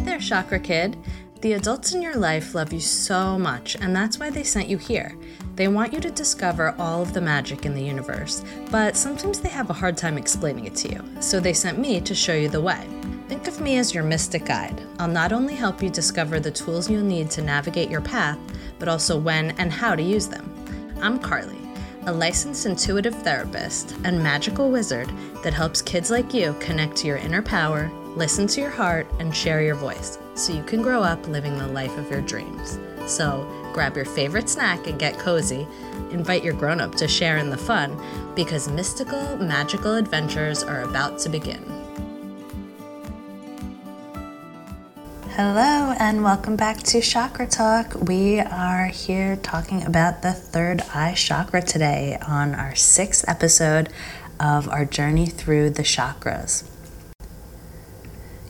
Hi there, Chakra Kid. The adults in your life love you so much, and that's why they sent you here. They want you to discover all of the magic in the universe, but sometimes they have a hard time explaining it to you, so they sent me to show you the way. Think of me as your mystic guide. I'll not only help you discover the tools you'll need to navigate your path, but also when and how to use them. I'm Carly, a licensed intuitive therapist and magical wizard that helps kids like you connect to your inner power, listen to your heart, and share your voice so you can grow up living the life of your dreams. So, grab your favorite snack and get cozy. Invite your grown up to share in the fun because mystical, magical adventures are about to begin. Hello, and welcome back to Chakra Talk. We are here talking about the third eye chakra today on our sixth episode of our journey through the chakras.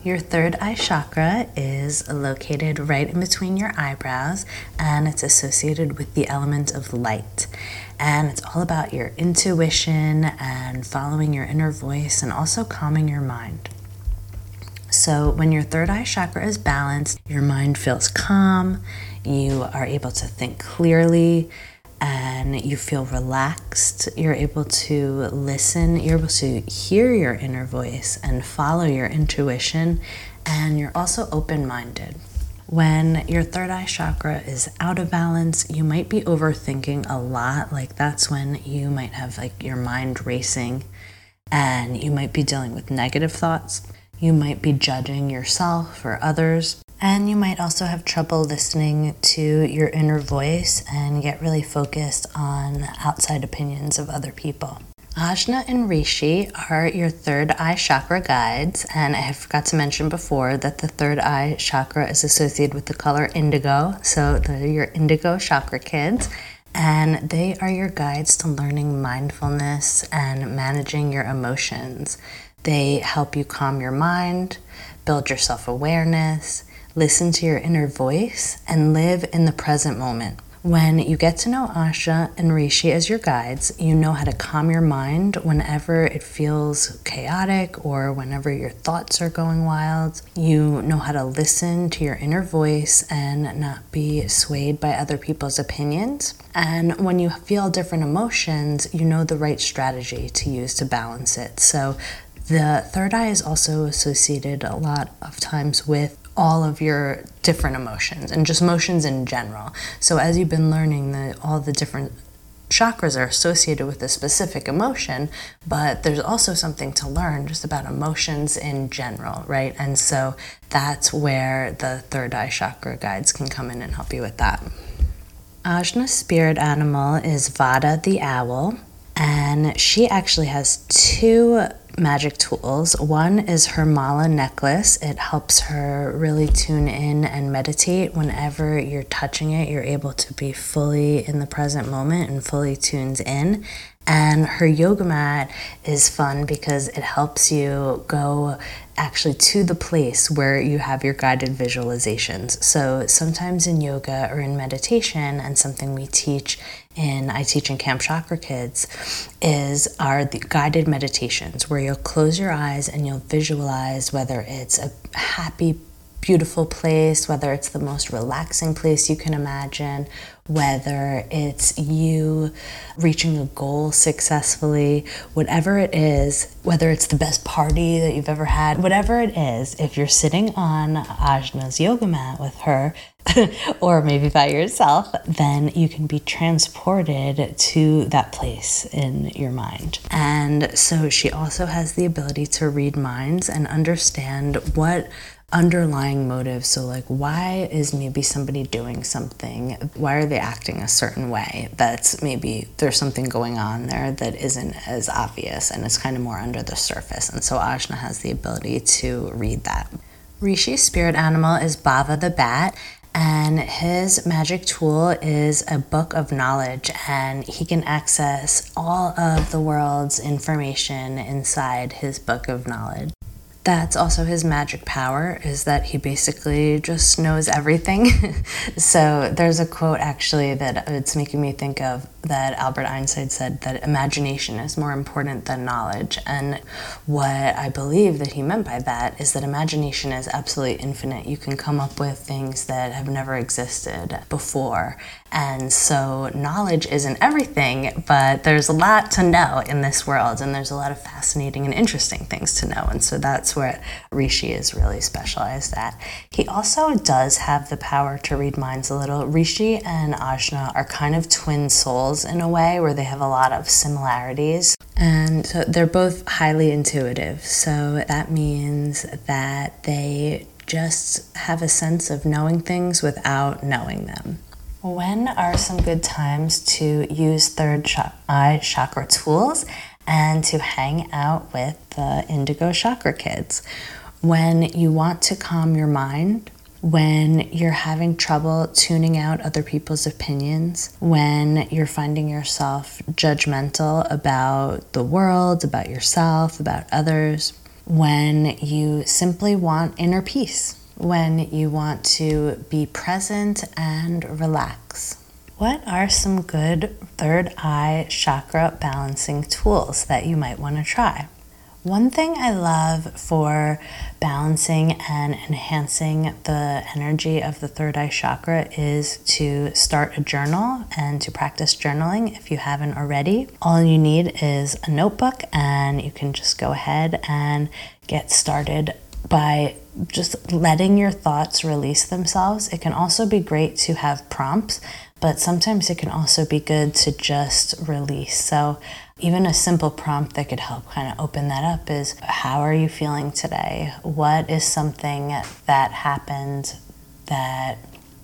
Your third eye chakra is located right in between your eyebrows and it's associated with the element of light. And it's all about your intuition and following your inner voice and also calming your mind. So, when your third eye chakra is balanced, your mind feels calm, you are able to think clearly, and you feel relaxed. You're able to listen, you're able to hear your inner voice and follow your intuition, and you're also open minded. When your third eye chakra is out of balance, you might be overthinking a lot. Like that's when you might have like your mind racing and you might be dealing with negative thoughts. You might be judging yourself or others. And you might also have trouble listening to your inner voice and get really focused on outside opinions of other people. Ajna and Rishi are your third eye chakra guides, and I forgot to mention before that the third eye chakra is associated with the color indigo, so they're your indigo chakra kids, and they are your guides to learning mindfulness and managing your emotions. They help you calm your mind, build your self awareness, listen to your inner voice, and live in the present moment. When you get to know Ajna and Rishi as your guides, you know how to calm your mind whenever it feels chaotic or whenever your thoughts are going wild. You know how to listen to your inner voice and not be swayed by other people's opinions. And when you feel different emotions, you know the right strategy to use to balance it. So the third eye is also associated a lot of times with all of your different emotions and just emotions in general. So as you've been learning that all the different chakras are associated with a specific emotion, but there's also something to learn just about emotions in general, right? And so that's where the third eye chakra guides can come in and help you with that. Ajna's spirit animal is Vada the owl, and she actually has two magic tools. One is her mala necklace. It helps her really tune in and meditate. Whenever you're touching it, you're able to be fully in the present moment and fully tuned in. And her yoga mat is fun because it helps you go actually to the place where you have your guided visualizations. So sometimes in yoga or in meditation, and something we teach in I teach in Camp Chakra Kids is the guided meditations where you'll close your eyes and you'll visualize whether it's a happy beautiful place, whether it's the most relaxing place you can imagine, whether it's you reaching a goal successfully, whatever it is, whether it's the best party that you've ever had, whatever it is, if you're sitting on Ajna's yoga mat with her, or maybe by yourself, then you can be transported to that place in your mind. And so she also has the ability to read minds and understand what underlying motive. So, like, why is maybe somebody doing something? Why are they acting a certain way? That's maybe there's something going on there that isn't as obvious and it's kind of more under the surface. And so, Ajna has the ability to read that. Rishi's spirit animal is Bava the bat, and his magic tool is a book of knowledge, and he can access all of the world's information inside his book of knowledge. That's also his magic power is that he basically just knows everything. so there's a quote actually that it's making me think of that Albert Einstein said that imagination is more important than knowledge. And what I believe that he meant by that is that imagination is absolutely infinite. You can come up with things that have never existed before. And so knowledge isn't everything, but there's a lot to know in this world, and there's a lot of fascinating and interesting things to know. And so that's where Rishi is really specialized at. He also does have the power to read minds a little. Rishi and Ajna are kind of twin souls in a way where they have a lot of similarities. And so they're both highly intuitive. So that means that they just have a sense of knowing things without knowing them. When are some good times to use third eye chakra tools and to hang out with the Indigo Chakra Kids? When you want to calm your mind, when you're having trouble tuning out other people's opinions, when you're finding yourself judgmental about the world, about yourself, about others, when you simply want inner peace when you want to be present and relax. What are some good third eye chakra balancing tools that you might want to try? One thing I love for balancing and enhancing the energy of the third eye chakra is to start a journal and to practice journaling if you haven't already. All you need is a notebook, and you can just go ahead and get started by just letting your thoughts release themselves. It can also be great to have prompts, but sometimes it can also be good to just release. So, even a simple prompt that could help kind of open that up is How are you feeling today? What is something that happened that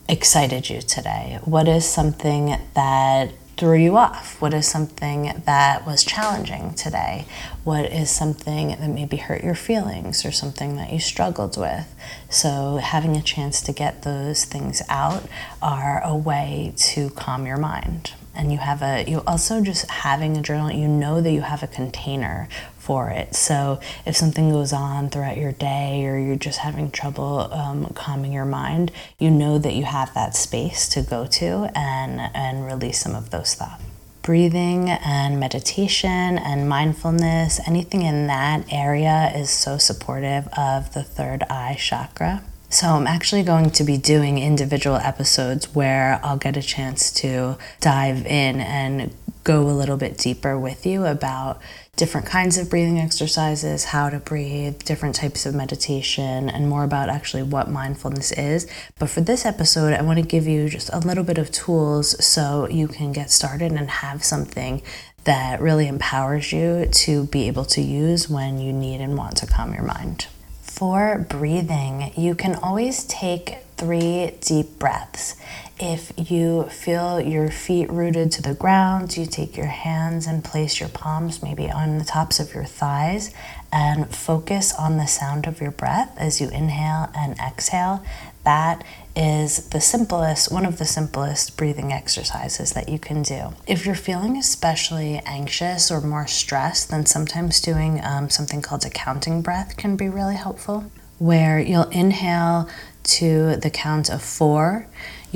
excited you today? What is something that threw you off? What is something that was challenging today? What is something that maybe hurt your feelings or something that you struggled with? So, having a chance to get those things out are a way to calm your mind and you have a you also just having a journal you know that you have a container for it. So if something goes on throughout your day or you're just having trouble um, calming your mind you know that you have that space to go to and and release some of those thoughts. Breathing and meditation and mindfulness anything in that area is so supportive of the third eye chakra. So, I'm actually going to be doing individual episodes where I'll get a chance to dive in and go a little bit deeper with you about different kinds of breathing exercises, how to breathe, different types of meditation, and more about actually what mindfulness is. But for this episode, I want to give you just a little bit of tools so you can get started and have something that really empowers you to be able to use when you need and want to calm your mind. For breathing, you can always take three deep breaths. If you feel your feet rooted to the ground, you take your hands and place your palms maybe on the tops of your thighs and focus on the sound of your breath as you inhale and exhale. That is the simplest, one of the simplest breathing exercises that you can do. If you're feeling especially anxious or more stressed, then sometimes doing um, something called a counting breath can be really helpful, where you'll inhale to the count of four.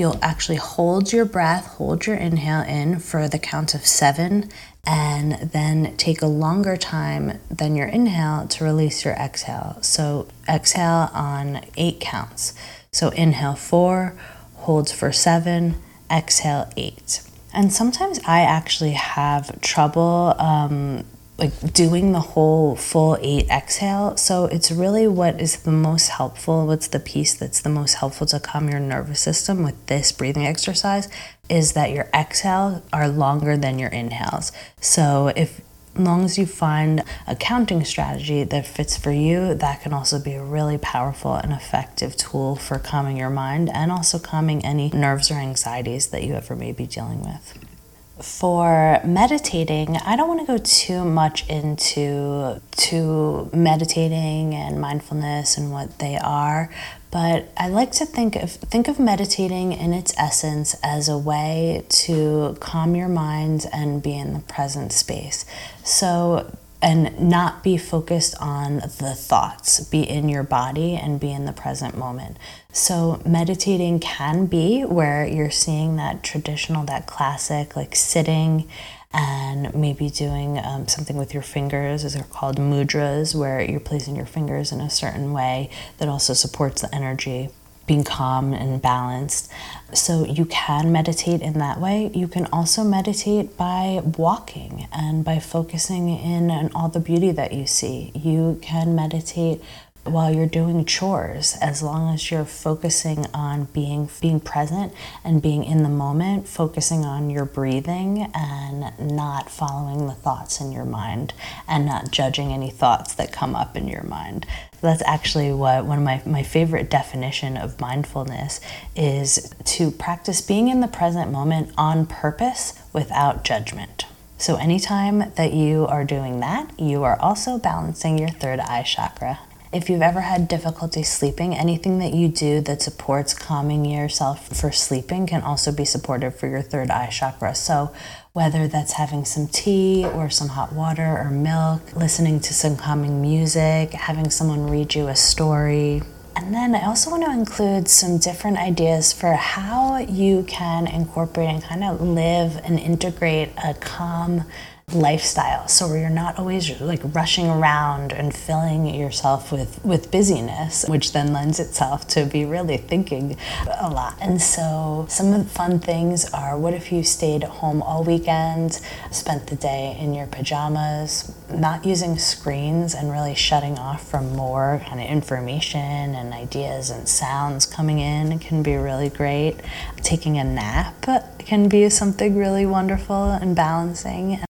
You'll actually hold your breath, hold your inhale in for the count of seven, and then take a longer time than your inhale to release your exhale. So, exhale on eight counts. So inhale four, holds for seven, exhale eight. And sometimes I actually have trouble um, like doing the whole full eight exhale. So it's really what is the most helpful, what's the piece that's the most helpful to calm your nervous system with this breathing exercise is that your exhales are longer than your inhales. So if long as you find a counting strategy that fits for you, that can also be a really powerful and effective tool for calming your mind and also calming any nerves or anxieties that you ever may be dealing with. For meditating, I don't want to go too much into to meditating and mindfulness and what they are, but I like to think of think of meditating in its essence as a way to calm your mind and be in the present space. So and not be focused on the thoughts. Be in your body and be in the present moment. So, meditating can be where you're seeing that traditional, that classic, like sitting and maybe doing um, something with your fingers, as they're called mudras, where you're placing your fingers in a certain way that also supports the energy being calm and balanced. So you can meditate in that way. You can also meditate by walking and by focusing in on all the beauty that you see. You can meditate while you're doing chores as long as you're focusing on being being present and being in the moment focusing on your breathing and not following the thoughts in your mind and not judging any thoughts that come up in your mind. That's actually what one of my, my favorite definition of mindfulness is to practice being in the present moment on purpose without judgment. So anytime that you are doing that you are also balancing your third eye chakra if you've ever had difficulty sleeping, anything that you do that supports calming yourself for sleeping can also be supportive for your third eye chakra. So, whether that's having some tea or some hot water or milk, listening to some calming music, having someone read you a story. And then I also want to include some different ideas for how you can incorporate and kind of live and integrate a calm lifestyle. So where you're not always like rushing around and filling yourself with with busyness which then lends itself to be really thinking a lot. And so some of the fun things are what if you stayed home all weekend spent the day in your pajamas not using screens and really shutting off from more kind of information and ideas and sounds coming in can be really great. Taking a nap can be something really wonderful and balancing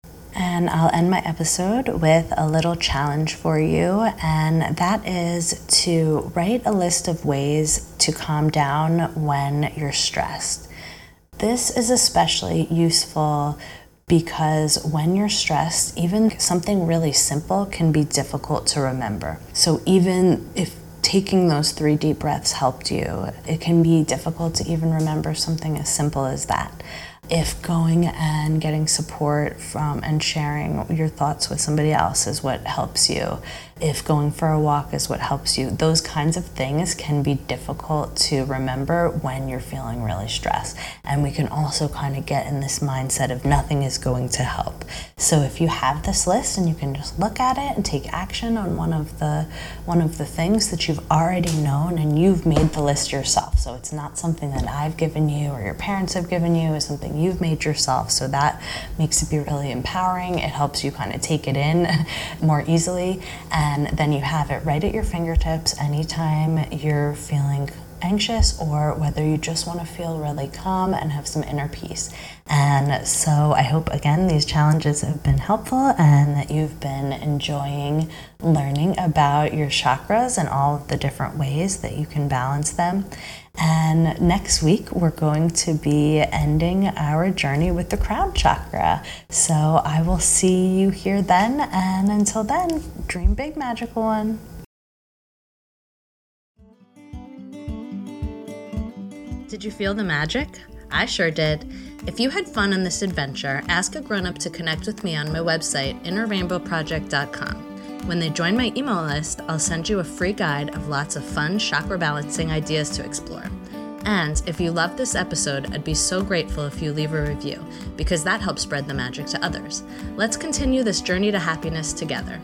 and I'll end my episode with a little challenge for you, and that is to write a list of ways to calm down when you're stressed. This is especially useful because when you're stressed, even something really simple can be difficult to remember. So, even if taking those three deep breaths helped you, it can be difficult to even remember something as simple as that if going and getting support from and sharing your thoughts with somebody else is what helps you if going for a walk is what helps you. Those kinds of things can be difficult to remember when you're feeling really stressed. And we can also kind of get in this mindset of nothing is going to help. So if you have this list and you can just look at it and take action on one of the one of the things that you've already known and you've made the list yourself. So it's not something that I've given you or your parents have given you, it's something you've made yourself. So that makes it be really empowering. It helps you kind of take it in more easily. And and then you have it right at your fingertips anytime you're feeling anxious or whether you just want to feel really calm and have some inner peace. And so I hope again these challenges have been helpful and that you've been enjoying learning about your chakras and all of the different ways that you can balance them. And next week, we're going to be ending our journey with the crown chakra. So I will see you here then. And until then, dream big, magical one. Did you feel the magic? I sure did. If you had fun on this adventure, ask a grown up to connect with me on my website, innerrainbowproject.com. When they join my email list, I'll send you a free guide of lots of fun chakra balancing ideas to explore. And if you loved this episode, I'd be so grateful if you leave a review, because that helps spread the magic to others. Let's continue this journey to happiness together.